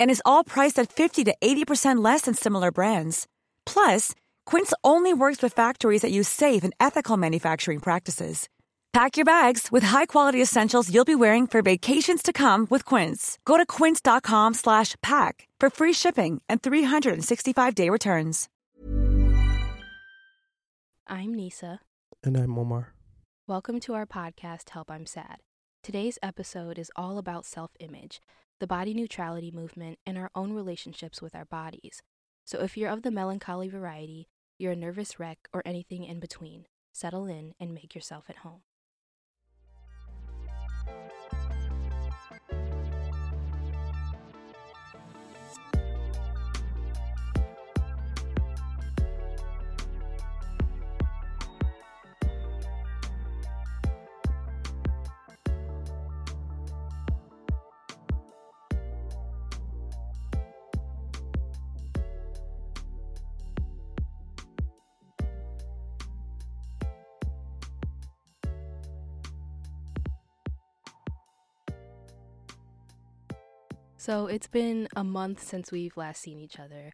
And is all priced at 50 to 80% less than similar brands. Plus, Quince only works with factories that use safe and ethical manufacturing practices. Pack your bags with high-quality essentials you'll be wearing for vacations to come with Quince. Go to quince.com slash pack for free shipping and 365-day returns. I'm Nisa. And I'm Omar. Welcome to our podcast, Help I'm Sad. Today's episode is all about self image, the body neutrality movement, and our own relationships with our bodies. So if you're of the melancholy variety, you're a nervous wreck, or anything in between, settle in and make yourself at home. So it's been a month since we've last seen each other.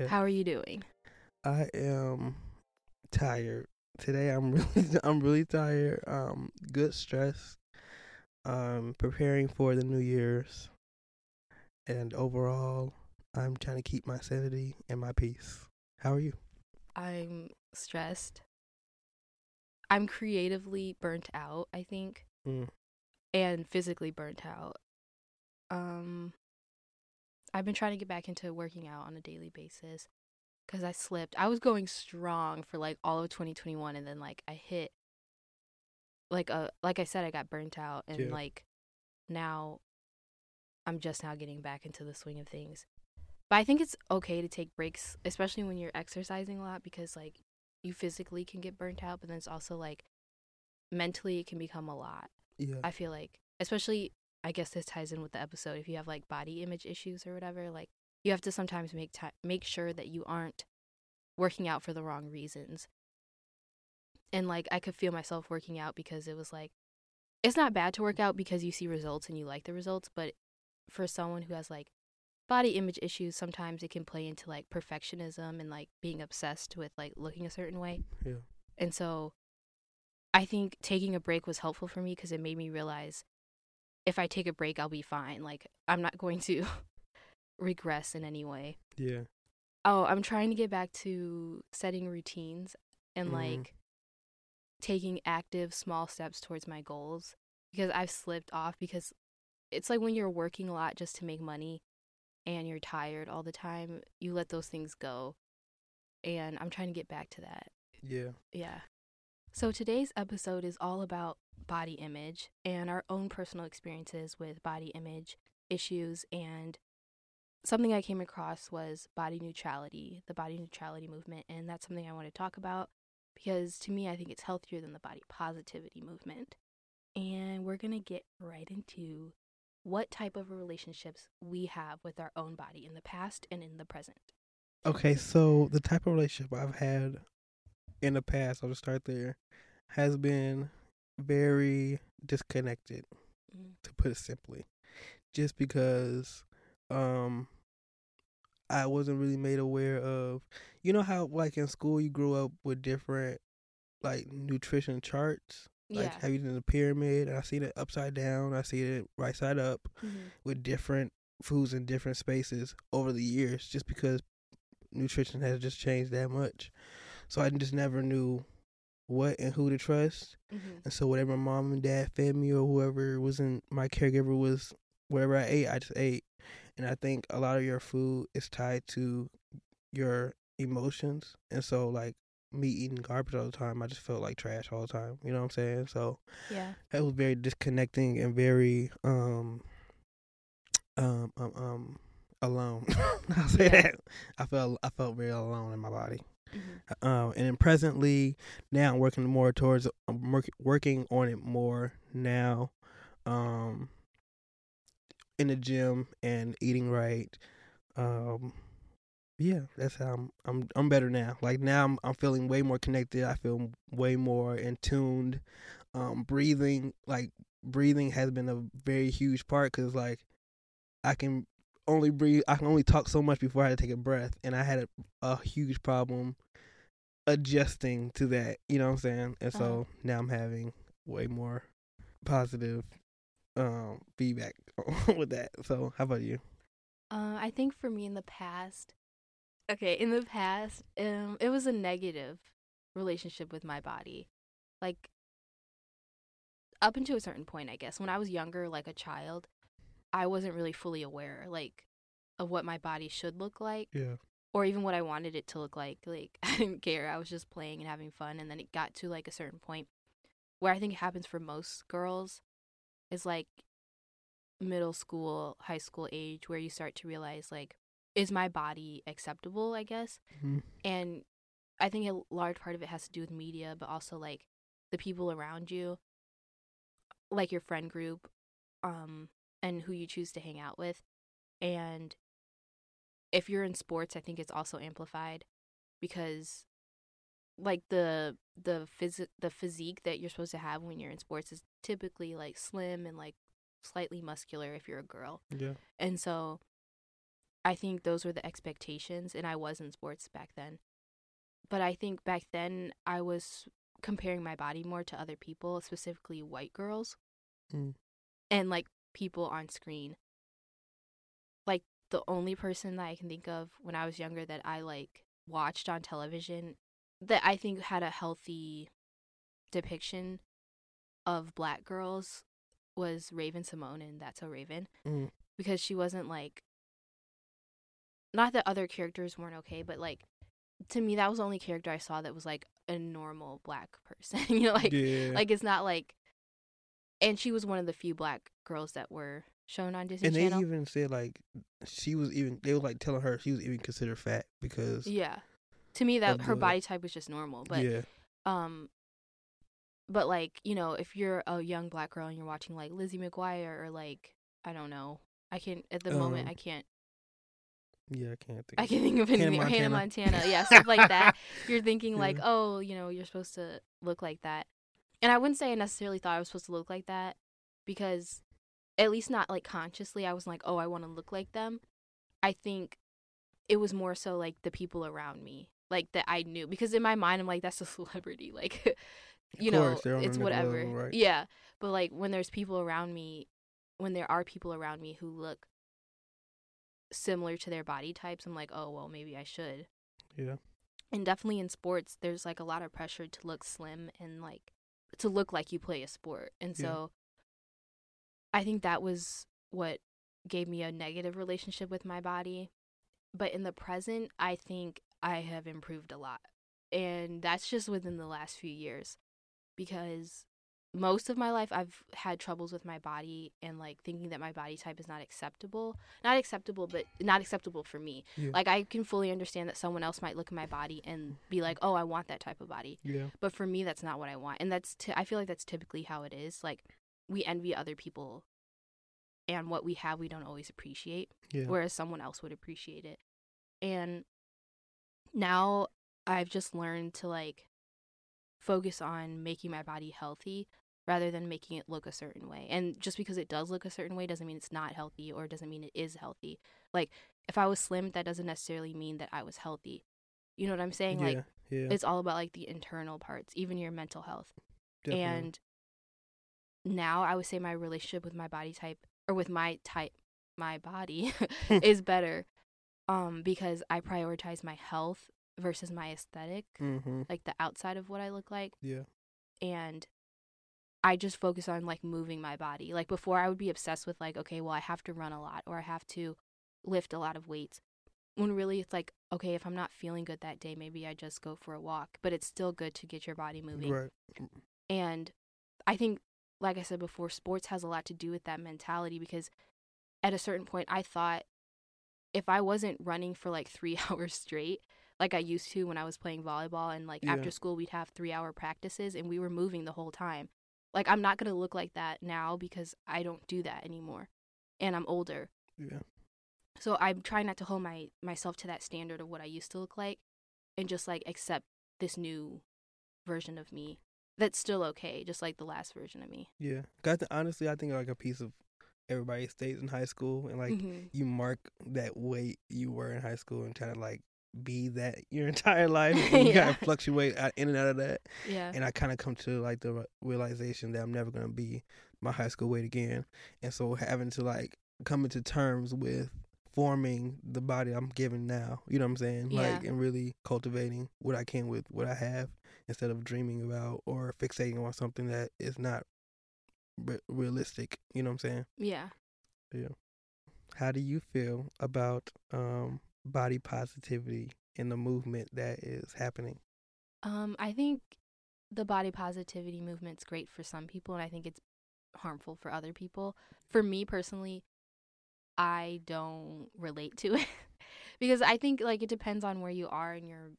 Yeah. How are you doing? I am tired. Today I'm really I'm really tired. Um good stress. Um preparing for the New Year's. And overall I'm trying to keep my sanity and my peace. How are you? I'm stressed. I'm creatively burnt out, I think, Mm. and physically burnt out. Um I've been trying to get back into working out on a daily basis cuz I slipped. I was going strong for like all of 2021 and then like I hit like a like I said I got burnt out and Yeah. like now I'm just now getting back into the swing of things. But I think it's okay to take breaks, especially when you're exercising a lot, because like you physically can get burnt out, but then it's also like mentally it can become a lot. Yeah. I feel like, especially, I guess this ties in with the episode. If you have like body image issues or whatever, like you have to sometimes make time, make sure that you aren't working out for the wrong reasons. And like I could feel myself working out because it was like, it's not bad to work out because you see results and you like the results, but for someone who has like body image issues, sometimes it can play into like perfectionism and like being obsessed with like looking a certain way. Yeah. And so I think taking a break was helpful for me because it made me realize if I take a break, I'll be fine. Like, I'm not going to regress in any way. Yeah. Oh, I'm trying to get back to setting routines and Mhm. like taking active small steps towards my goals because I've slipped off because it's like when you're working a lot just to make money and you're tired all the time, you let those things go. And I'm trying to get back to that. Yeah. Yeah. So today's episode is all about body image and our own personal experiences with body image issues. And something I came across was body neutrality, the body neutrality movement. And that's something I want to talk about because to me, I think it's healthier than the body positivity movement. And we're going to get right into what type of relationships we have with our own body in the past and in the present. Okay, so the type of relationship I've had in the past, I'll just start there, has been very disconnected, Mm. to put it simply. Just because um I wasn't really made aware of you know how like in school you grew up with different like nutrition charts? Like Yeah. have you done the pyramid? And I seen it upside down, I see it right side up Mhm. with different foods in different spaces over the years just because nutrition has just changed that much. So I just never knew what and who to trust. Mhm. And so whatever mom and dad fed me or whoever was in my caregiver was whatever I ate, I just ate. And I think a lot of your food is tied to your emotions, and so like me eating garbage all the time, I just felt like trash all the time. You know what I'm saying? So Yeah. it was very disconnecting and very um um um, um alone. I'll say Yeah. that. I felt I felt very alone in my body. Mhm. Um, and then presently now I'm working more towards I'm work, working on it more now. Um, in the gym and eating right. Um, yeah, that's how I'm. I'm. I'm better now. Like now, I'm. I'm feeling way more connected. I feel way more in tuned. Um, breathing, like breathing, has been a very huge part because like I can only breathe. I can only talk so much before I had to take a breath, and I had a, a huge problem adjusting to that. You know what I'm saying? And so Uh-huh. now I'm having way more positive um feedback with that. So how about you? Uh, I think for me in the past, okay, in the past, um, it was a negative relationship with my body. Like, up until a certain point, I guess. When I was younger, like a child, I wasn't really fully aware, like, of what my body should look like Yeah. or even what I wanted it to look like. Like, I didn't care. I was just playing and having fun. And then it got to, like, a certain point where I think it happens for most girls is like middle school, high school age, where you start to realize, like, is my body acceptable, I guess? Mhm. And I think a large part of it has to do with media, but also, like, the people around you, like your friend group, um, and who you choose to hang out with. And if you're in sports, I think it's also amplified because like the the phys- the physique that you're supposed to have when you're in sports is typically like slim and like slightly muscular if you're a girl. Yeah. And so I think those were the expectations and I was in sports back then. But I think back then I was comparing my body more to other people, specifically white girls. Mm. And like people on screen. Like the only person that I can think of when I was younger that I like watched on television that I think had a healthy depiction of black girls was Raven-Symoné and That's a Raven Mm. because she wasn't like not that other characters weren't okay, but like to me that was the only character I saw that was like a normal black person. you know, like yeah. like it's not like and she was one of the few black girls that were shown on Disney and they Channel. even said like she was even they were like telling her she was even considered fat because yeah. To me that her the- body type was just normal, but yeah um but like, you know, if you're a young black girl and you're watching like Lizzie McGuire or like I don't know. I can't at the moment Um, I can't yeah I can't think. I of can think of Hannah any Hannah Montana. Montana. Yeah, stuff like that. You're thinking like, oh, you know, you're supposed to look like that. And I wouldn't say I necessarily thought I was supposed to look like that because at least not like consciously I was like, oh, I want to look like them. I think it was more so like the people around me, like that I knew because in my mind I'm like that's a celebrity, like you know, course, they're it's whatever. level, right. Yeah, but like when there's people around me, when there are people around me who look similar to their body types, I'm like, oh well, maybe I should. yeah And definitely in sports, there's like a lot of pressure to look slim and like to look like you play a sport. And Yeah. so I think that was what gave me a negative relationship with my body. But in the present, I think I have improved a lot. And that's just within the last few years because most of my life I've had troubles with my body and like thinking that my body type is not acceptable. Not acceptable, but not acceptable for me. Yeah. Like I can fully understand that someone else might look at my body and be like, "Oh, I want that type of body." yeah But for me, that's not what I want. And that's t- I feel like that's typically how it is. Like we envy other people and what we have we don't always appreciate yeah whereas someone else would appreciate it. And now I've just learned to like focus on making my body healthy rather than making it look a certain way. And just because it does look a certain way doesn't mean it's not healthy or doesn't mean it is healthy. Like if I was slim, that doesn't necessarily mean that I was healthy. You know what I'm saying? yeah Like yeah it's all about like the internal parts, even your mental health. definitely. And now I would say my relationship with my body type or with my type my body is better um because I prioritize my health versus my aesthetic, mm-hmm like the outside of what I look like yeah and I just focus on like moving my body. Like before I would be obsessed with like okay, well I have to run a lot or I have to lift a lot of weights. when really it's like, okay, if I'm not feeling good that day, maybe I just go for a walk. But it's still good to get your body moving. Right. Mm. And I think, like I said before, sports has a lot to do with that mentality because at a certain point, I thought if I wasn't running for like three hours straight, like I used to when I was playing volleyball, and like Yeah. after school, we'd have three hour practices and we were moving the whole time. Like, I'm not going to look like that now because I don't do that anymore. And I'm older. Yeah. So I'm trying not to hold my myself to that standard of what I used to look like and just like accept this new version of me that's still okay, just like the last version of me. Yeah. 'Cause honestly, I think like a piece of everybody stays in high school and like Mhm. you mark that weight you were in high school and kind to like be that your entire life. You Yeah. of fluctuate in and out of that. Yeah. And I kind of come to like the realization that I'm never gonna be my high school weight again. And so having to like come into terms with forming the body I'm given now. You know what I'm saying? Yeah. Like and really cultivating what I can with what I have instead of dreaming about or fixating on something that is not re- realistic. You know what I'm saying? yeah. Yeah. How do you feel about um body positivity in the movement that is happening? Um, I think the body positivity movement's great for some people, and I think it's harmful for other people. For me personally, I don't relate to it because I think like it depends on where you are in your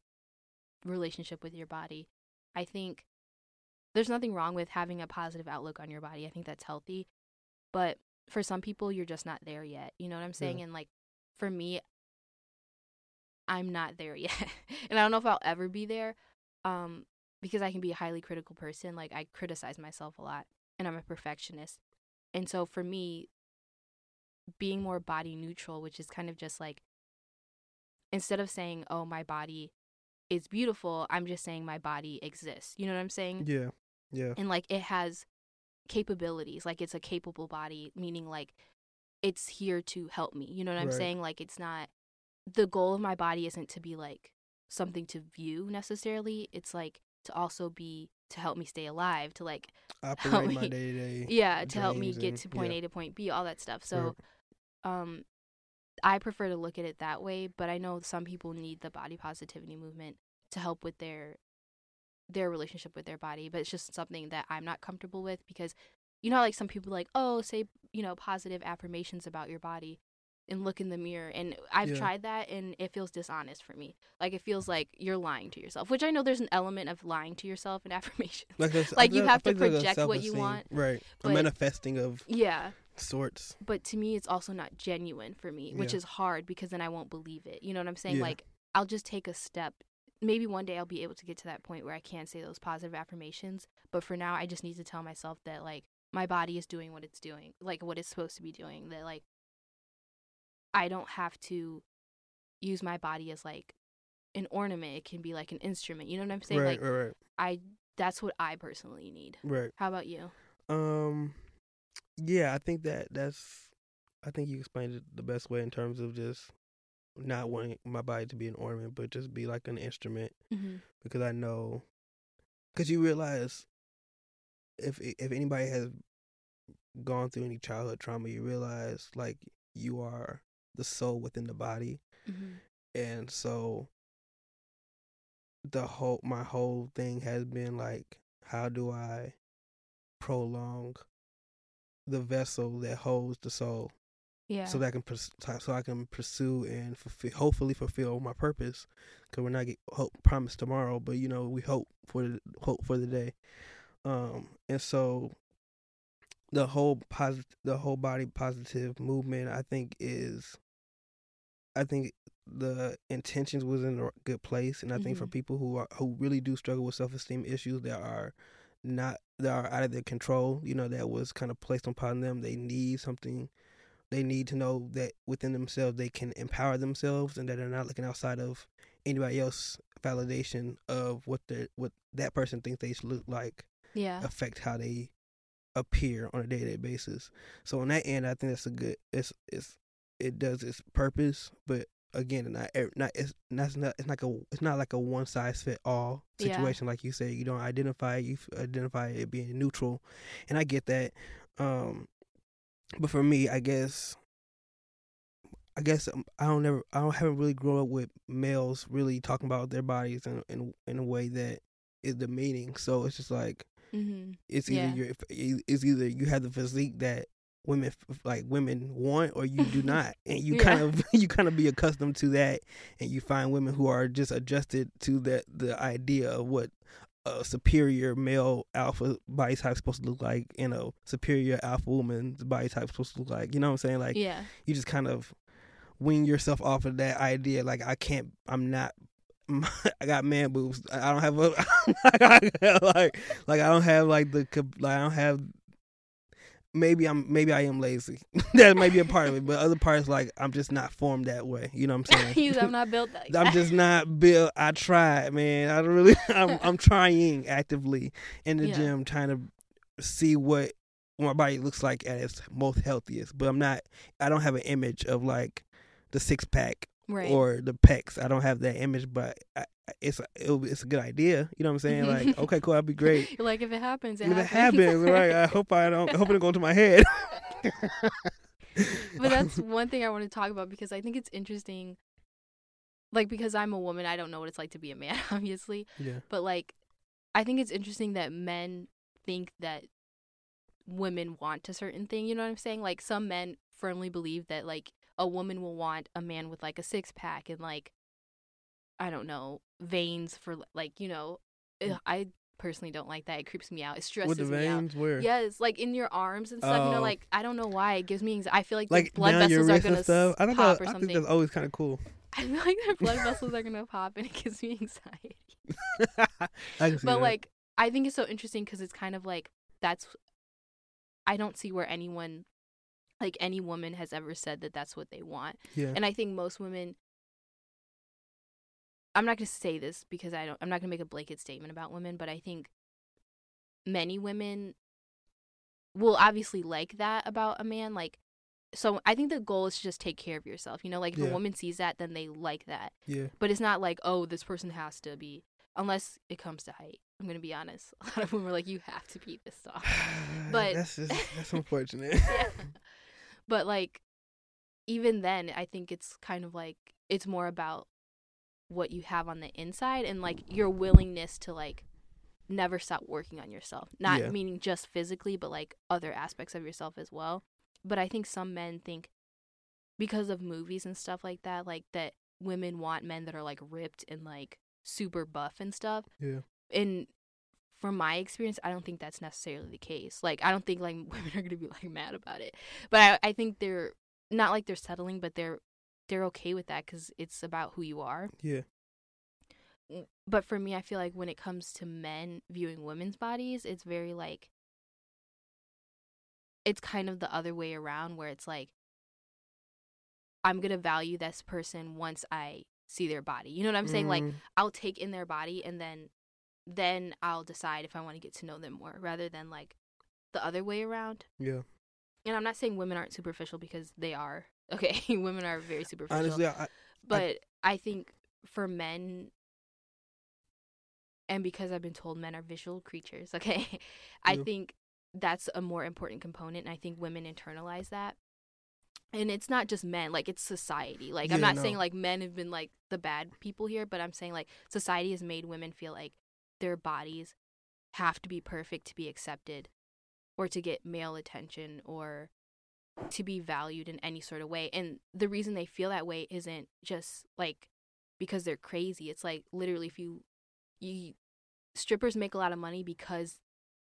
relationship with your body. I think there's nothing wrong with having a positive outlook on your body. I think that's healthy. But for some people, you're just not there yet. You know what I'm saying? Yeah. And like for me, I'm not there yet. and I don't know if I'll ever be there um, because I can be a highly critical person. Like I criticize myself a lot and I'm a perfectionist. And so for me, being more body neutral, which is kind of just like instead of saying, oh, my body is beautiful, I'm just saying my body exists. You know what I'm saying? Yeah. Yeah. and like it has capabilities like it's a capable body meaning like it's here to help me you know what i'm Right. saying like it's not the goal of my body isn't to be like something to view necessarily it's like to also be to help me stay alive to like Operate my me- day to day. yeah to help me get and- to point yeah. a to point b all that stuff so um i prefer to look at it that way but i know some people need the body positivity movement to help with their their relationship with their body but it's just something that i'm not comfortable with because you know like some people like oh say you know positive affirmations about your body and look in the mirror and i've Yeah. tried that and it feels dishonest for me like it feels like you're lying to yourself which i know there's an element of lying to yourself in affirmations Like, Like, you have to feel like project what you want, Right. A but- manifesting of yeah sorts. but to me it's also not genuine for me which Yeah. is hard because then i won't believe it you know what i'm saying Yeah. like i'll just take a step maybe one day i'll be able to get to that point where i can say those positive affirmations but for now i just need to tell myself that like my body is doing what it's doing like what it's supposed to be doing that like i don't have to use my body as like an ornament it can be like an instrument you know what i'm saying right, like right, right, i that's what i personally need right. how about you Um, yeah, I think that that's. I think you explained it the best way in terms of just not wanting my body to be an ornament, but just be like an instrument. mm-hmm. Because I know, because you realize, if if anybody has gone through any childhood trauma, you realize like you are the soul within the body, Mm-hmm. and so the whole my whole thing has been like how do i prolong the vessel that holds the soul? Yeah. so that I can so I can pursue and fulfill, hopefully fulfill my purpose. Because we're not get hope promised tomorrow but you know we hope for the hope for the day. Um and so the whole positive the whole body positive movement I think is I think the intentions was in a good place and I think for Mhm. people who are who really do struggle with self-esteem issues that are not that are out of their control you know that was kind of placed upon them they need something they need to know that within themselves they can empower themselves and that they're not looking outside of anybody else validation of what the what that person thinks they should look like yeah affect how they appear on a day to day basis. So on that end, I think that's a good. It's it's it does its purpose, but again, not not it's not it's not it's like a it's not like a one size fit all Yeah. situation. Like you say, you don't identify you identify it being neutral, and I get that. Um, but for me, I guess I guess um, I don't never I don't haven't really grown up with males really talking about their bodies in in in a way that is demeaning. So it's just like Mm-hmm. it's either Yeah. you're it's either you have the physique that women like women want or you do not and you Yeah. kind of you kind of be accustomed to that and you find women who are just adjusted to that the idea of what a superior male alpha body type is supposed to look like and a superior alpha woman's body type is supposed to look like you know what i'm saying like yeah. you just kind of wean yourself off of that idea. Like I can't, I'm not. I got man boobs. I don't have a like like I don't have like the like I don't have. Maybe I'm maybe I am lazy. that may be a part of it, but other parts like I'm just not formed that way. You know what I'm saying? I'm not built like I'm just not built. I tried, man. I really, I'm, I'm trying actively in the Yeah. gym, trying to see what my body looks like at its most healthiest. But I'm not. I don't have an image of like the six pack right. or the pecs. I don't have that image, but I, I- it's a, it'll, it's a good idea. You know what I'm saying? Mm-hmm. Like, okay, cool, that'd be great. like if it happens, it If it happens. happens, right? I hope I don't. I hope it don't go to my head. but that's one thing I want to talk about because I think it's interesting. Like because I'm a woman, I don't know what it's like to be a man, obviously. yeah. But like, I think it's interesting that men think that women want a certain thing. You know what I'm saying? Like some men firmly believe that like a woman will want a man with like a six pack and like I don't know veins for like you know. Mm. ugh, I personally don't like that. It creeps me out. It stresses With the me out. veins, where? Yes, like in your arms and stuff. You know, Oh. like I don't know why it gives me anxiety. I feel like, Like the blood vessels are gonna stuff. I don't pop know. or I think something. that's always kind of cool. I feel like their blood vessels are gonna pop and it gives me anxiety. I can see but that. like I think it's so interesting because it's kind of like that's I don't see where anyone like any woman has ever said that that's what they want. yeah, And I think most women I'm not going to say this because I don't I'm not going to make a blanket statement about women, but I think many women will obviously like that about a man like so I think the goal is to just take care of yourself. You know, like if Yeah. a woman sees that then they like that. yeah. But it's not like, oh, this person has to be unless it comes to height. I'm gonna be honest. A lot of women are like, you have to be this tall. But- that's just, that's unfortunate. yeah. But like even then I think it's kind of like it's more about what you have on the inside and like your willingness to like never stop working on yourself. Not Yeah. meaning just physically, but like other aspects of yourself as well. But I think some men think because of movies and stuff like that, like that women want men that are like ripped and like super buff and stuff yeah, and from my experience, I don't think that's necessarily the case. Like, I don't think like women are gonna be like mad about it, but I, I think they're not like they're settling, but they're they're okay with that because it's about who you are. yeah, But for me, I feel like when it comes to men viewing women's bodies, it's very like it's kind of the other way around, where it's like I'm gonna value this person once I see their body. You know what I'm saying? Like Mm, I'll take in their body and then then I'll decide if I want to get to know them more rather than like the other way around. yeah. And I'm not saying women aren't superficial because they are. Okay, women are very superficial. Honestly, I, but I, think for men and because I've been told men are visual creatures, okay? I Yeah. think that's a more important component and I think women internalize that. And it's not just men, like it's society. Like I'm Yeah, not saying like men have been like the bad people here, but I'm saying like society has made women feel like their bodies have to be perfect to be accepted or to get male attention or to be valued in any sort of way. And the reason they feel that way isn't just like because they're crazy. It's like literally if you you strippers make a lot of money because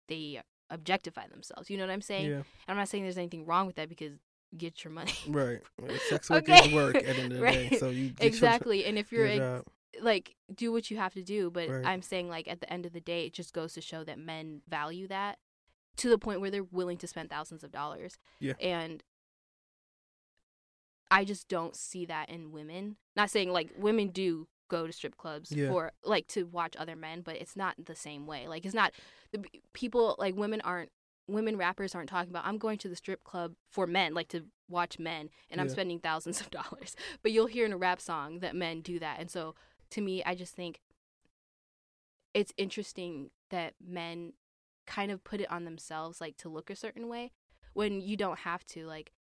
they objectify themselves. You know what I'm saying? yeah, And I'm not saying there's anything wrong with that because get your money. right. right. Sex work Okay. is work at the end of the day. So you get your- exactly. And if you're ex- like do what you have to do, but Right. I'm saying like at the end of the day it just goes to show that men value that to the point where they're willing to spend thousands of dollars. Yeah. And I just don't see that in women. Not saying like women do go to strip clubs Yeah. for like to watch other men, but it's not the same way. Like it's not the people like women aren't women rappers aren't talking about I'm going to the strip club for men, like to watch men and I'm spending thousands of dollars. But you'll hear in a rap song that men do that. And so to me, I just think it's interesting that men kind of put it on themselves like to look a certain way when you don't have to like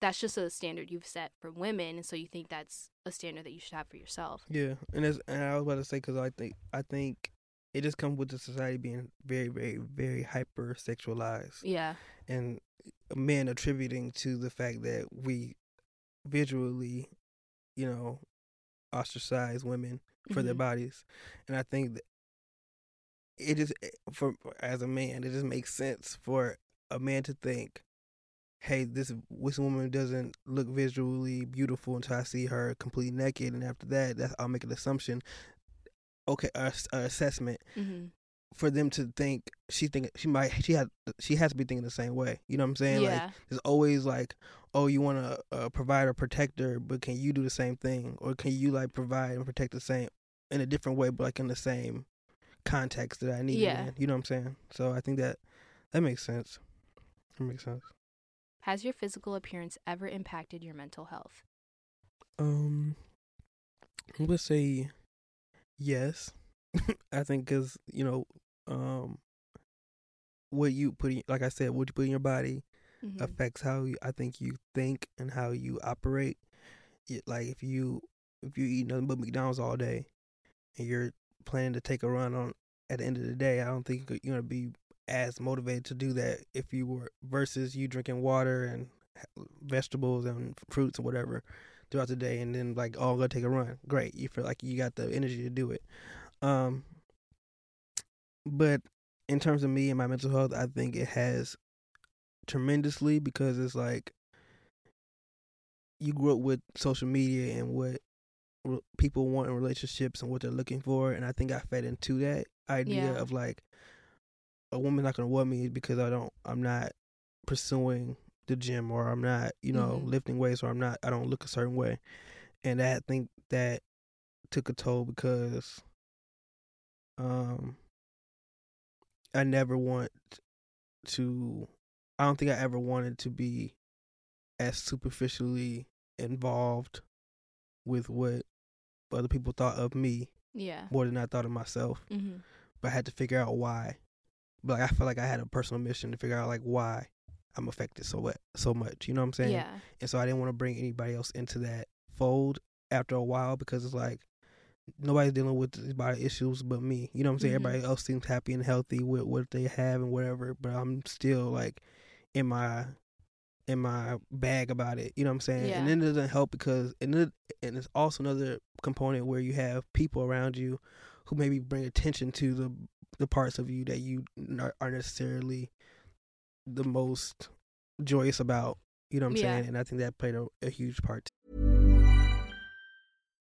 that's just a standard you've set for women, and so you think that's a standard that you should have for yourself. Yeah, and it's, and I was about to say because I think I think it just comes with the society being very, very, very hyper sexualized. Yeah. And men attributing to the fact that we visually, you know, ostracize women for their Mhm. bodies, and I think that it is for as a man, it just makes sense for a man to think, "Hey, this this woman doesn't look visually beautiful until I see her completely naked, and after that, that's I'll make an assumption." Okay, a assessment Mm-hmm. for them to think she think she might she had she has to be thinking the same way. You know what I'm saying? Yeah. Like there's always like, oh, you want to uh, provide a protector, but can you do the same thing, or can you like provide and protect the same in a different way, but like in the same context that I need? Yeah. in? You know what I'm saying? So I think that that makes sense. That makes sense. Has your physical appearance ever impacted your mental health? Um, I'm gonna say yes. I think because you know, um, what you put in, like I said, what you put in your body Mhm. affects how you, I think you think and how you operate. It, like if you if you eat nothing but McDonald's all day, and you're planning to take a run on at the end of the day, I don't think you're gonna be as motivated to do that if you were versus you drinking water and vegetables and fruits and whatever throughout the day, and then like oh, gonna take a run. Great, you feel like you got the energy to do it. Um, but in terms of me and my mental health, I think it has tremendously because it's like you grew up with social media and what re- people want in relationships and what they're looking for, and I think I fed into that idea Yeah. of like a woman's not gonna want me because I don't, I'm not pursuing the gym or I'm not, you know, Mhm. lifting weights or I'm not, I don't look a certain way, and I think that took a toll because um I never want to I don't think I ever wanted to be as superficially involved with what other people thought of me Yeah. more than I thought of myself. Mm-hmm. But I had to figure out why. But like, I felt like I had a personal mission to figure out like why I'm affected so what so much. You know what I'm saying? Yeah. And so I didn't want to bring anybody else into that fold after a while because it's like nobody's dealing with body issues but me. You know what I'm saying? Mhm. Everybody else seems happy and healthy with what they have and whatever, but I'm still like in my in my bag about it. You know what I'm saying? Yeah. And then it doesn't help because and it, and it's also another component where you have people around you who maybe bring attention to the the parts of you that you are necessarily the most joyous about. You know what I'm Yeah. saying? And I think that played a, a huge part.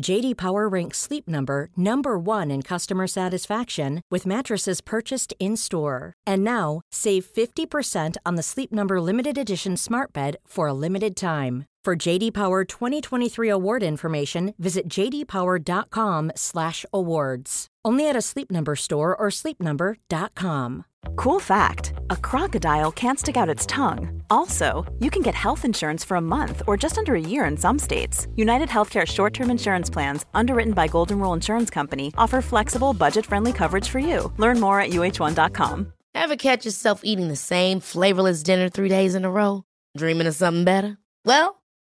JD Power ranks Sleep Number number 1 in customer satisfaction with mattresses purchased in-store. And now, save 50% on the Sleep Number limited edition Smart Bed for a limited time. For JD Power 2023 award information, visit jdpower.com/awards. Only at a Sleep Number store or sleepnumber.com. Cool fact a crocodile can't stick out its tongue. Also, you can get health insurance for a month or just under a year in some states. United Healthcare short term insurance plans, underwritten by Golden Rule Insurance Company, offer flexible, budget friendly coverage for you. Learn more at uh1.com. Ever catch yourself eating the same flavorless dinner three days in a row? Dreaming of something better? Well,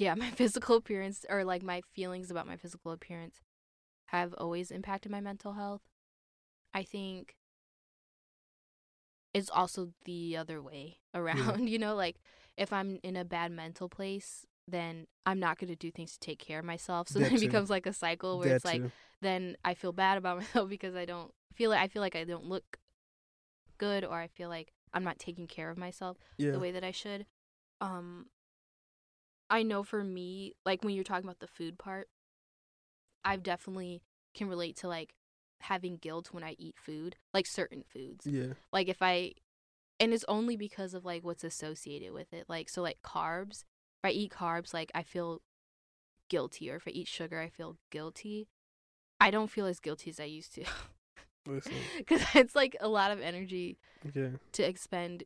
Yeah, my physical appearance or like my feelings about my physical appearance have always impacted my mental health. I think it's also the other way around, you know, like if I'm in a bad mental place, then I'm not going to do things to take care of myself. So That then it too. becomes like a cycle where That it's like too. then I feel bad about myself because I don't feel like I feel like I don't look good or I feel like I'm not taking care of myself Yeah. the way that I should. Um I know for me, like when you're talking about the food part, I've definitely can relate to like having guilt when I eat food, like certain foods. Yeah. Like if I and it's only because of like what's associated with it. Like so like carbs, if I eat carbs, like I feel guilty or if I eat sugar, I feel guilty. I don't feel as guilty as I used to. Listen. Cuz it's like a lot of energy Yeah. to expend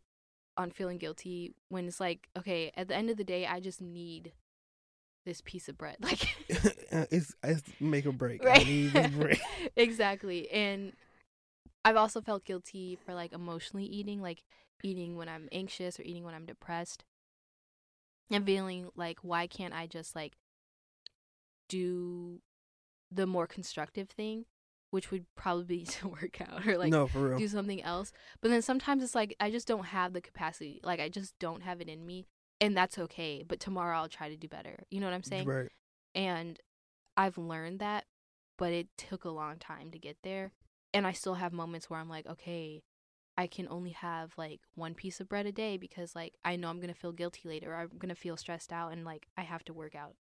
on feeling guilty when it's like, okay, at the end of the day, I just need this piece of bread. Like, it's it's make or break. I right? break. exactly. And I've also felt guilty for like emotionally eating, like eating when I'm anxious or eating when I'm depressed. And feeling like, why can't I just like do the more constructive thing, which would probably be to work out or like no, for real. do something else. But then sometimes it's like I just don't have the capacity. Like I just don't have it in me. And that's okay. But tomorrow I'll try to do better. You know what I'm saying? Right. And I've learned that, but it took a long time to get there. And I still have moments where I'm like, okay, I can only have like one piece of bread a day because like I know I'm gonna feel guilty later or I'm gonna feel stressed out and like I have to work out.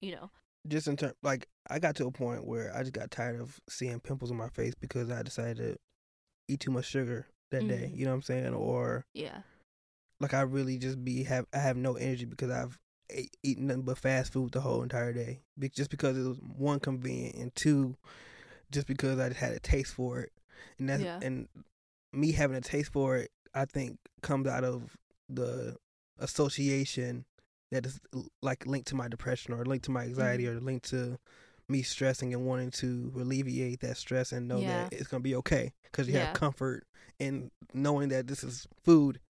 You know? Just in terms, like I got to a point where I just got tired of seeing pimples on my face because I decided to eat too much sugar that day. Mhm. You know what I'm saying? Or Yeah. like I really just be have I have no energy because I've ate, eaten nothing but fast food the whole entire day. Just because it was one convenient and two, just because I just had a taste for it, and that's Yeah. and me having a taste for it, I think comes out of the association that is like linked to my depression or linked to my anxiety Mhm. or linked to me stressing and wanting to alleviate that stress and know Yeah. that it's gonna be okay because you Yeah. have comfort in knowing that this is food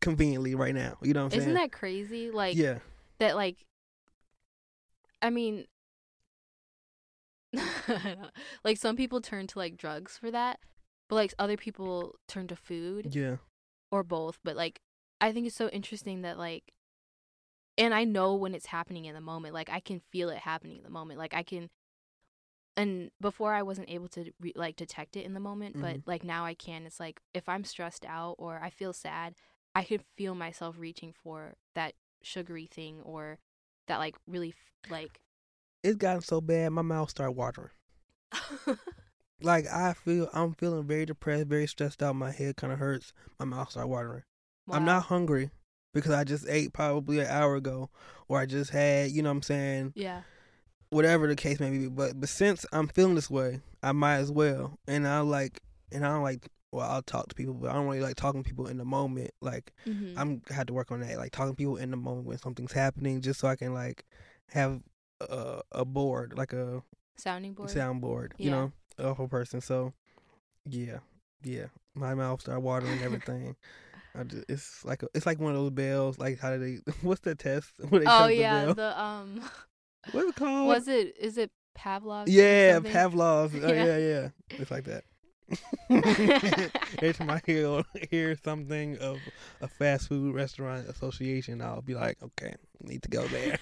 conveniently right now. You know what I'm Isn't saying? that crazy? Like yeah, that like I mean like some people turn to like drugs for that, but like other people turn to food yeah, or both, but like I think it's so interesting that like and I know when it's happening in the moment. Like I can feel it happening in the moment. Like I can and before I wasn't able to re- like detect it in the moment, but Mhm. like now I can. It's like if I'm stressed out or I feel sad, I can feel myself reaching for that sugary thing or that like really f- like it's gotten so bad my mouth started watering. Like I feel I'm feeling very depressed, very stressed out. My head kind of hurts. My mouth started watering. I'm not hungry because I just ate probably an hour ago, or I just had, you know, what I'm saying, Yeah. whatever the case may be. But but since I'm feeling this way, I might as well. And I like, and I don't like. Well, I'll talk to people, but I don't really like talking to people in the moment. Like Mhm. I'm had to work on that, like talking to people in the moment when something's happening, just so I can like have a, a board, like a Sounding board. soundboard, you know, a whole person. So, yeah, yeah, my mouth started watering and everything. Just, it's like a, it's like one of those bells. Like how do they? What's the test? They oh test the yeah, the um What's it called? was it is it Pavlov? yeah? Pavlov's. Oh, Yeah. yeah, yeah. It's like that. Every time I hear hear something of a fast food restaurant association, I'll be like, okay, need to go there.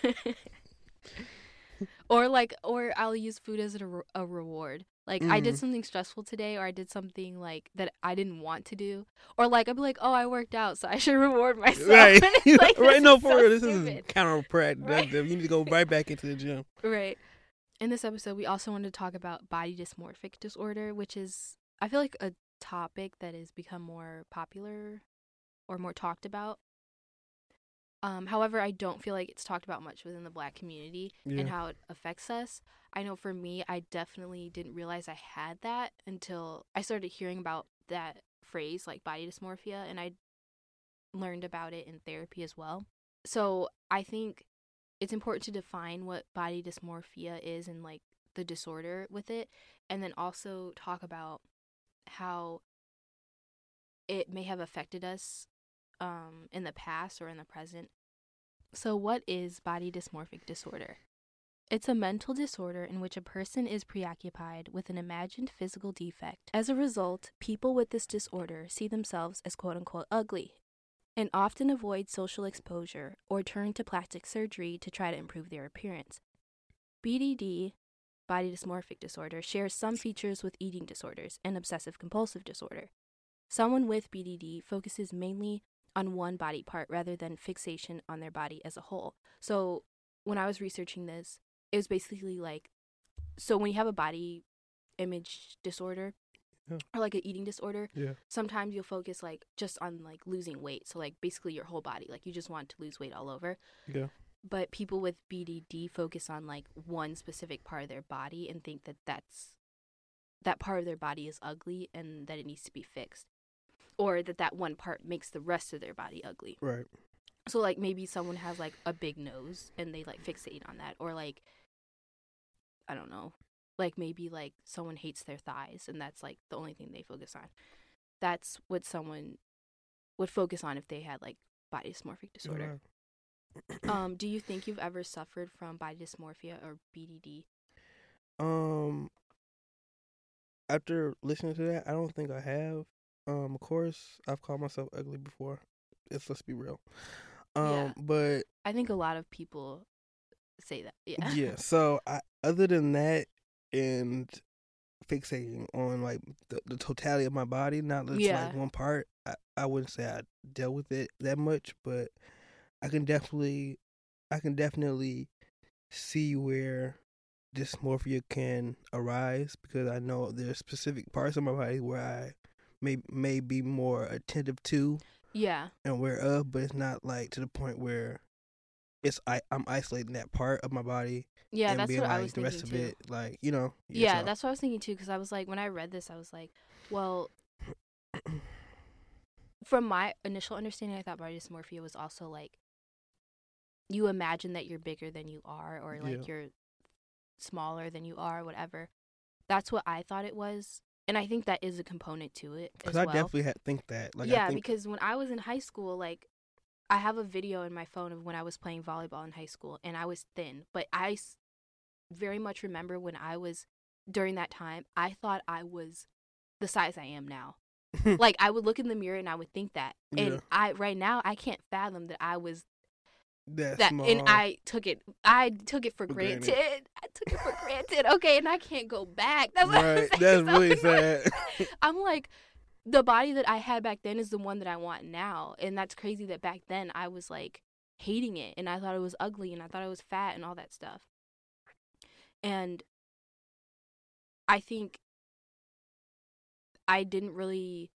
or like or I'll use food as a, re- a reward. Like I did Mhm. something stressful today or I did something like that I didn't want to do. Or like I'd be like, "Oh, I worked out, so I should reward myself." right, like, right. No, for so real, this stupid. is counterproductive. Right. You need to go right back into the gym. Right. In this episode, we also wanted to talk about body dysmorphic disorder, which is I feel like a topic that has become more popular or more talked about. Um, however, I don't feel like it's talked about much within the black community Yeah. and how it affects us. I know for me, I definitely didn't realize I had that until I started hearing about that phrase, like body dysmorphia, and I learned about it in therapy as well. So I think it's important to define what body dysmorphia is and like the disorder with it, and then also talk about how it may have affected us um, in the past or in the present. So, what is body dysmorphic disorder? It's a mental disorder in which a person is preoccupied with an imagined physical defect. As a result, people with this disorder see themselves as quote unquote ugly and often avoid social exposure or turn to plastic surgery to try to improve their appearance. BDD, body dysmorphic disorder, shares some features with eating disorders and obsessive compulsive disorder. Someone with BDD focuses mainly on one body part rather than fixation on their body as a whole. So, when I was researching this, it was basically like so when you have a body image disorder Yeah. or like an eating disorder, Yeah. sometimes you'll focus like just on like losing weight. So like basically your whole body, like you just want to lose weight all over. Yeah. But people with BDD focus on like one specific part of their body and think that that's that part of their body is ugly and that it needs to be fixed. Or that that one part makes the rest of their body ugly. Right. So like maybe someone has like a big nose and they like fixate on that or like I don't know. Like maybe like someone hates their thighs and that's like the only thing they focus on. That's what someone would focus on if they had like body dysmorphic disorder. um do you think you've ever suffered from body dysmorphia or BDD? Um, after listening to that, I don't think I have. Um, of course, I've called myself ugly before. Let's let's be real. Um, Yeah. but I think a lot of people say that. Yeah. yeah. So I, other than that, and fixating on like the, the totality of my body, not just Yeah. like one part, I, I wouldn't say I dealt with it that much, but I can definitely, I can definitely see where dysmorphia can arise because I know there's specific parts of my body where I may may be more attentive to yeah. and aware of, but it's not like to the point where it's I I'm isolating that part of my body. Yeah, and that's being what like I was the thinking rest too. of it, like you know. Yeah, that's what I was thinking too. Because I was like, when I read this, I was like, well, from my initial understanding, I thought body dysmorphia was also like you imagine that you're bigger than you are, or like Yeah. you're smaller than you are, whatever. That's what I thought it was, and I think that is a component to it as Because I well. definitely had think that. Like, yeah, I think, because when I was in high school, like I have a video in my phone of when I was playing volleyball in high school, and I was thin, but I very much remember when I was during that time, I thought I was the size I am now. like I would look in the mirror and I would think that, and Yeah. I right now I can't fathom that I was that, that, small. and I took it, I took it for granted. granted. I took it for granted. Okay, and I can't go back. That's what I'm right. saying. That's So really sad. I'm like, the body that I had back then is the one that I want now. And that's crazy that back then I was like hating it and I thought it was ugly and I thought I was fat and all that stuff. And I think I didn't really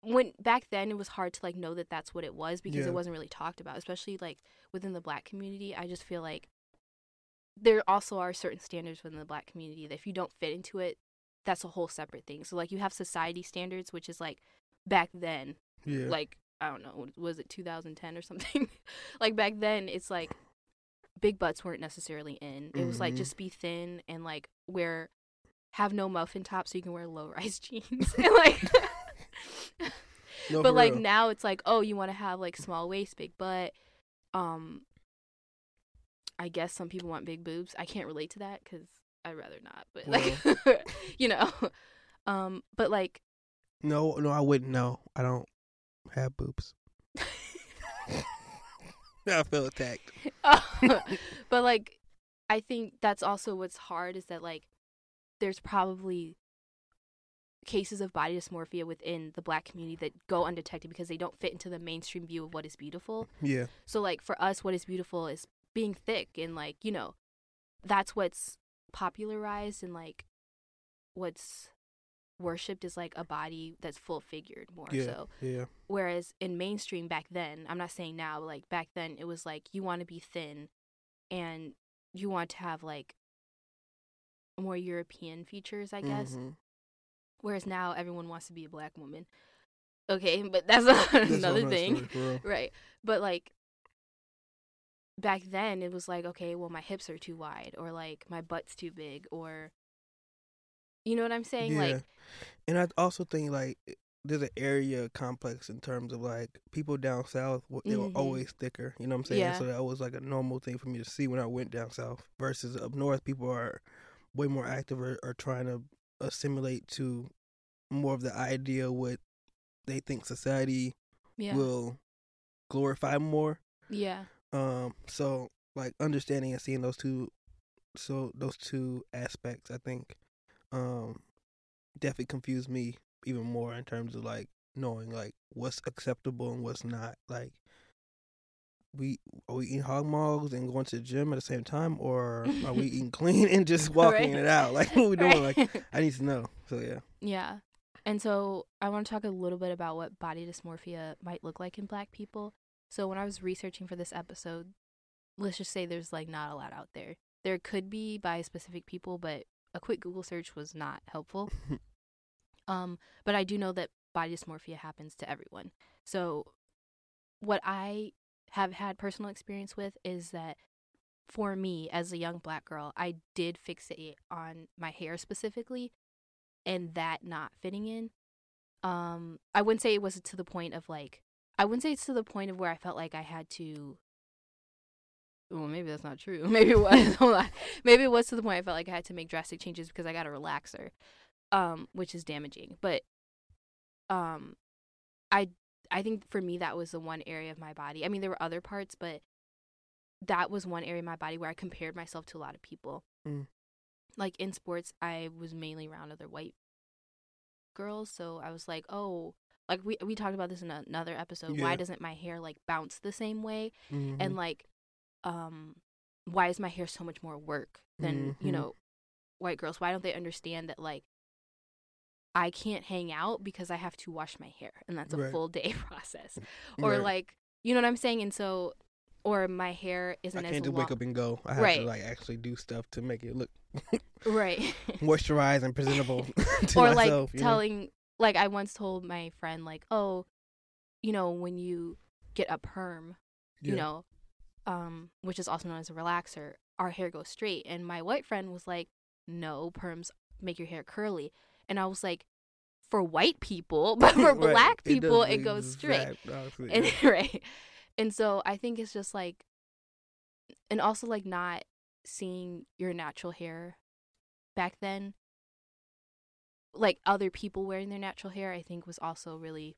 when back then it was hard to like know that that's what it was because Yeah. it wasn't really talked about especially like within the black community i just feel like there also are certain standards within the black community that if you don't fit into it that's a whole separate thing so like you have society standards which is like back then yeah. like i don't know was it 2010 or something like back then it's like big butts weren't necessarily in it was like Mhm. just be thin and like wear have no muffin top so you can wear low rise jeans and like No, but like real. now it's like oh you want to have like small waist big butt um i guess some people want big boobs i can't relate to that because i'd rather not but like you know um but like No, no, I wouldn't know. I don't have boobs. I feel attacked. but like i think that's also what's hard is that like there's probably cases of body dysmorphia within the black community that go undetected because they don't fit into the mainstream view of what is beautiful Yeah. So like for us what is beautiful is being thick and like, you know, that's what's popularized and like what's worshipped is like a body that's full figured more Yeah. so. Yeah. Whereas in mainstream back then, I'm not saying now, but like back then it was like you want to be thin and you want to have like more European features, I guess. Mhm. Whereas now everyone wants to be a black woman. Okay, but that's That's another thing. story. Right. But like back then it was like, okay, well my hips are too wide or like my butt's too big or you know what I'm saying? Yeah. Like and I also think like there's an area complex in terms of like people down south they were Mhm. always thicker you know what i'm saying Yeah. so that was like a normal thing for me to see when i went down south versus up north people are way more active or, or trying to assimilate to more of the idea what they think society Yeah. will glorify more yeah. Um so like understanding and seeing those two so those two aspects i think um definitely confused me even more in terms of like knowing like what's acceptable and what's not like we are we eating hog mogs and going to the gym at the same time or are we eating clean and just walking Right. it out like what we doing Right. like i need to know so yeah Yeah. And so I want to talk a little bit about what body dysmorphia might look like in black people. So when I was researching for this episode, let's just say there's like not a lot out there. There could be by specific people, but a quick Google search was not helpful. um, but I do know that body dysmorphia happens to everyone. So what I have had personal experience with is that for me as a young black girl, I did fixate on my hair specifically and that not fitting in. Um, I wouldn't say it was to the point of like I wouldn't say it's to the point of where I felt like I had to well, maybe that's not true. Maybe it was. Maybe it was to the point I felt like I had to make drastic changes because I got a relaxer, um, which is damaging. But, um, I I think for me that was the one area of my body. I mean, there were other parts, but that was one area of my body where I compared myself to a lot of people. Mm. Like in sports, I was mainly around other white girls, so I was like, oh, like we we talked about this in another episode. Why doesn't my hair like bounce the same way? Mhm. and like um why is my hair so much more work than you Mhm. know white girls why don't they understand that like i can't hang out because i have to wash my hair and that's a Right. full day process or Right. like you know what i'm saying and so or my hair isn't I can't just long wake up and go i have to like actually do stuff to make it look right moisturized and presentable to or myself like you know? Like i once told my friend like oh you know when you get a perm you know um which is also known as a relaxer our hair goes straight. And my white friend was like no perms make your hair curly. And i was like for white people but for Right. black people it, the goes straight. and right. And so i think it's just like and also like not seeing your natural hair back then like other people wearing their natural hair i think was also really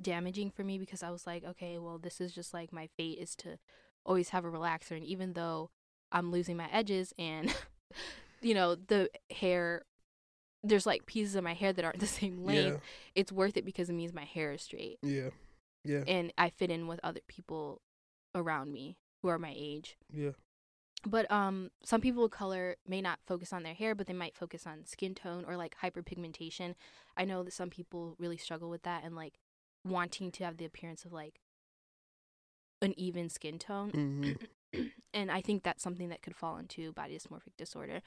damaging for me because i was like okay well this is just like my fate is to always have a relaxer. And even though i'm losing my edges and you know the hair there's like pieces of my hair that aren't the same length it's worth it because it means my hair is straight. Yeah. Yeah. And I fit in with other people around me who are my age. yeah But um some people of color may not focus on their hair, but they might focus on skin tone or like hyperpigmentation. I know that some people really struggle with that and like wanting to have the appearance of like an even skin tone. Mhm. and I think that's something that could fall into body dysmorphic disorder.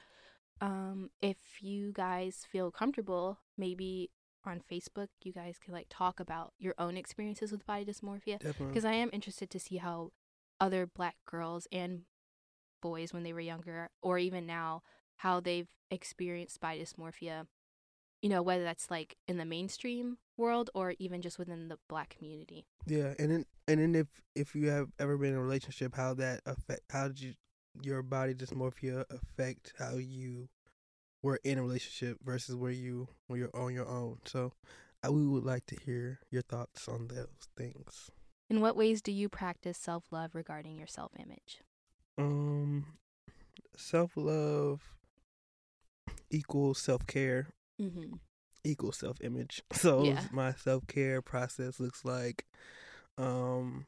Um if you guys feel comfortable, maybe on Facebook you guys could like talk about your own experiences with body dysmorphia because I am interested to see how other black girls and boys when they were younger or even now how they've experienced body dysmorphia you know whether that's like in the mainstream world or even just within the black community Yeah, and then and then if if you have ever been in a relationship, how that affect how did you your body dysmorphia affect how you were in a relationship versus where you where you're on your own. So, uh, we would like to hear your thoughts on those things. in what ways do you practice self-love regarding your self-image Um, self love equals self care mm-hmm. equals self image. So Yeah. my self care process looks like um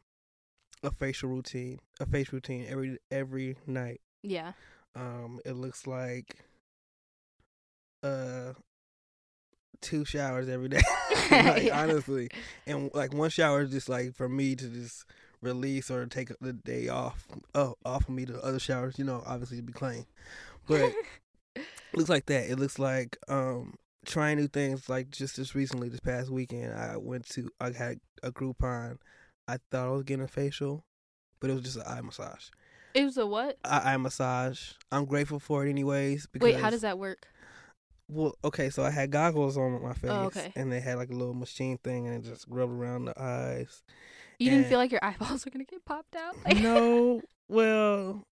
a facial routine, a face routine every every night. yeah Um, it looks like uh two showers every day. like Yeah. honestly, and like one shower is just like for me to just release or take the day off. Oh, off of me. The other showers, you know, obviously to be clean, but looks like that. It looks like um trying new things. Like just this recently, this past weekend, I went to I had a Groupon. I thought I was getting a facial, but it was just an eye massage. it was a what Eye, eye massage. I'm grateful for it anyways. Because wait how does that work Well, okay, so I had goggles on with my face, Oh, okay. and they had like a little machine thing, and it just rubbed around the eyes. You didn't And- feel like your eyeballs were gonna get popped out? Like- no, well,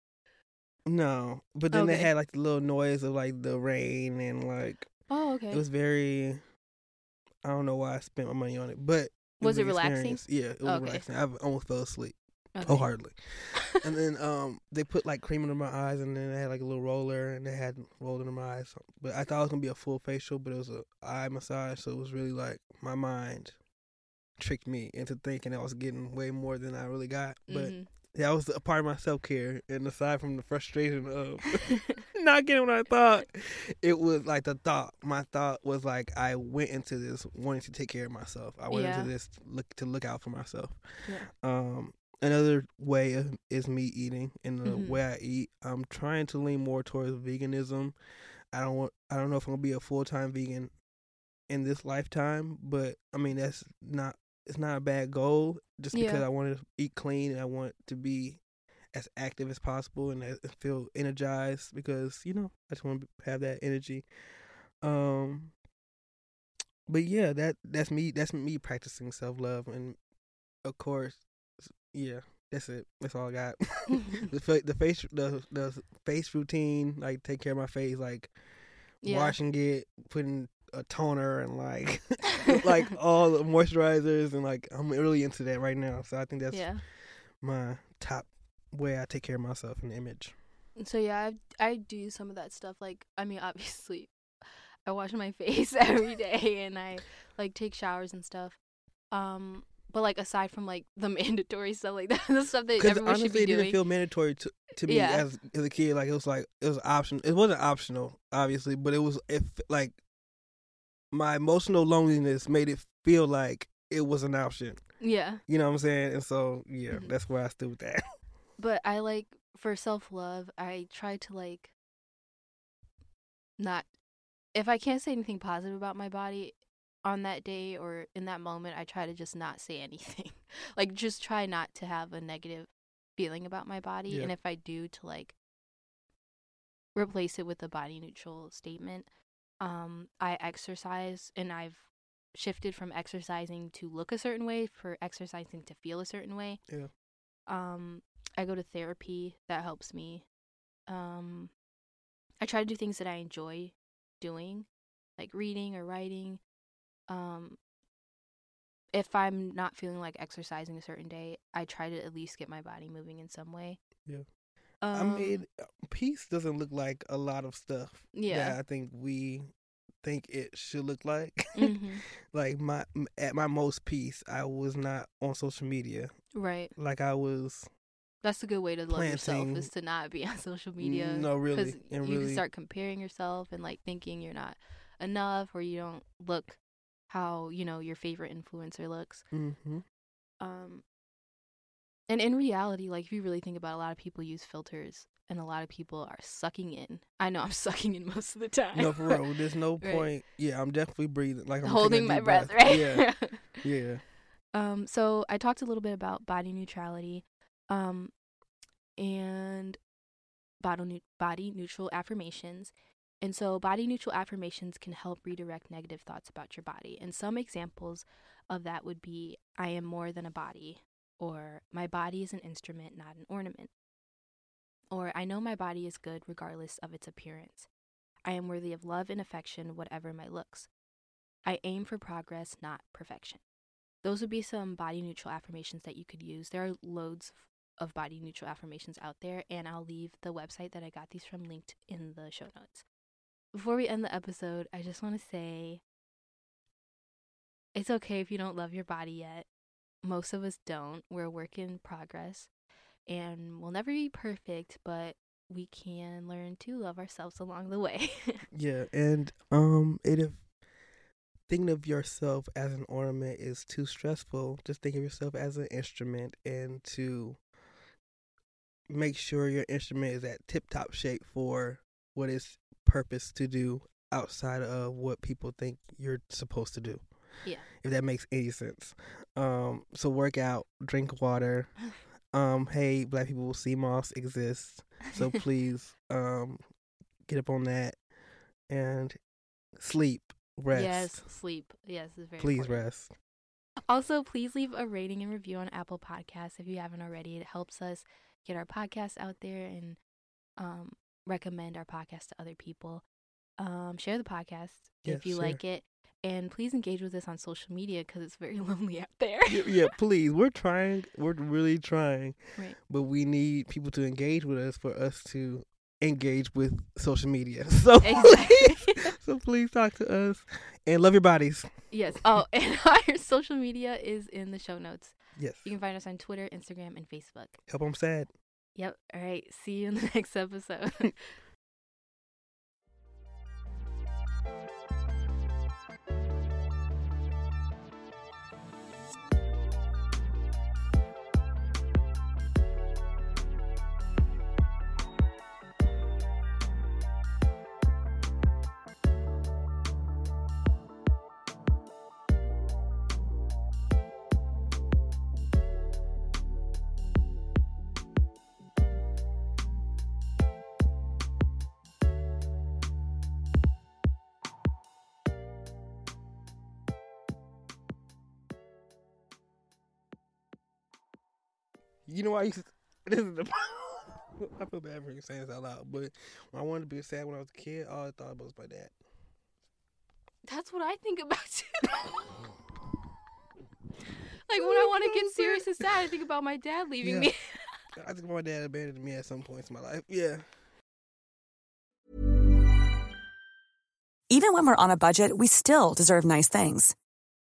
no. But then they had like the little noise of like the rain and like Oh, okay. it was very. I don't know why I spent my money on it, but Was an it relaxing? Yeah, it was Okay. relaxing. I almost fell asleep Okay. hardly. and then um, they put like cream under my eyes, and then they had like a little roller, and they had rolled under my eyes. But I thought it was gonna be a full facial, but it was a eye massage, so it was really like my mind tricked me into thinking I was getting way more than I really got. But Mhm. that was a part of my self care, and aside from the frustration of not getting what I thought, it was like the thought. My thought was like I went into this wanting to take care of myself. I went Yeah. into this look to look out for myself. Yeah. Um, another way of, is me eating and the Mhm. way I eat. I'm trying to lean more towards veganism. I don't want. I don't know if I'm gonna be a full time vegan in this lifetime, but I mean that's not. It's not a bad goal. Just because I want to eat clean and I want to be as active as possible and as- feel energized because you know I just want to have that energy. Um, but yeah, that that's me. That's me practicing self love, and of course, yeah, that's it. That's all I got. the the face the the face routine, like take care of my face, like Yeah. washing it, putting a toner, and like like all the moisturizers, and like I'm really into that right now. So I think that's yeah. my top way I take care of myself and image. So yeah, I I do some of that stuff. Like I mean, obviously, I wash my face every day and I like take showers and stuff. Um, but like aside from like the mandatory stuff, like that, the stuff that everyone honestly, should be it didn't feel mandatory to to me Yeah. as as a kid. Like it was like it was optional. It wasn't optional, obviously, but it was if like my emotional loneliness made it feel like it was an option. yeah, You know what I'm saying? And so yeah, Mhm. that's where I stood with that. but I like for self love, I try to like not if I can't say anything positive about my body on that day or in that moment, I try to just not say anything. like just try not to have a negative feeling about my body Yeah. and if I do to like replace it with a body neutral statement. Um I exercise and I've shifted from exercising to look a certain way for exercising to feel a certain way. Yeah. Um I go to therapy that helps me. Um I try to do things that I enjoy doing, like reading or writing. Um if I'm not feeling like exercising a certain day, I try to at least get my body moving in some way. Yeah. Um, I mean, peace doesn't look like a lot of stuff. Yeah. that I think we think it should look like. mhm, like my at my most peace, I was not on social media. right. Like I was That's a good way to love yourself is to not be on social media. No, really, 'cause and you really- can start comparing yourself and like thinking you're not enough or you don't look how you know your favorite influencer looks. hmm Um, and in reality, like if you really think about, it, a lot of people use filters, and a lot of people are sucking in. I know I'm sucking in most of the time. No, for real. There's no Right. point. Yeah, I'm definitely breathing. Like I'm holding my deep breath, right? Yeah, yeah. Um, so I talked a little bit about body neutrality, um, and body body neutral affirmations. And so body neutral affirmations can help redirect negative thoughts about your body. And some examples of that would be I am more than a body, or my body is an instrument, not an ornament. Or I know my body is good regardless of its appearance. I am worthy of love and affection, whatever my looks. I aim for progress, not perfection those would be some body neutral affirmations that you could use. There are loads of body neutral affirmations out there, and I'll leave the website that I got these from linked in the show notes. Before we end the episode, I just want to say it's okay if you don't love your body yet. Most of us don't. We're a work in progress, and we'll never be perfect, but we can learn to love ourselves along the way. Yeah, and um, it if thinking of yourself as an ornament is too stressful, just think of yourself as an instrument, and to make sure your instrument is at tip top shape for what it's purpose to do outside of what people think you're supposed to do. yeah. If that makes any sense. Um, so work out, drink water. Um, hey, black people, moss exists. So please, um, get up on that. And sleep, rest. Yes, sleep. Yes, it's very Please important. rest. Also, please leave a rating and review on Apple Podcasts if you haven't already. It helps us get our podcast out there and um, recommend our podcast to other people. Um, share the podcast Yes, if you share. like it. And please engage with us on social media because it's very lonely out there. yeah, yeah, please. We're trying. We're really trying. Right. But we need people to engage with us for us to engage with social media. So Exactly. please, so please talk to us and love your bodies. yes. Oh, and our social media is in the show notes. Yes. You can find us on Twitter, Instagram, and Facebook. Help them sad. Yep. All right. See you in the next episode. You know why I used to, this is the I feel bad for you saying this out loud, but when I wanted to be sad when I was a kid, all I thought about was my dad. That's what I think about too. like when I oh, want to get serious and sad, I think about my dad leaving Yeah. me. I think my dad abandoned me at some points in my life. Yeah. Even when we're on a budget, we still deserve nice things.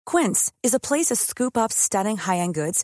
Quince is a place to scoop up stunning high-end goods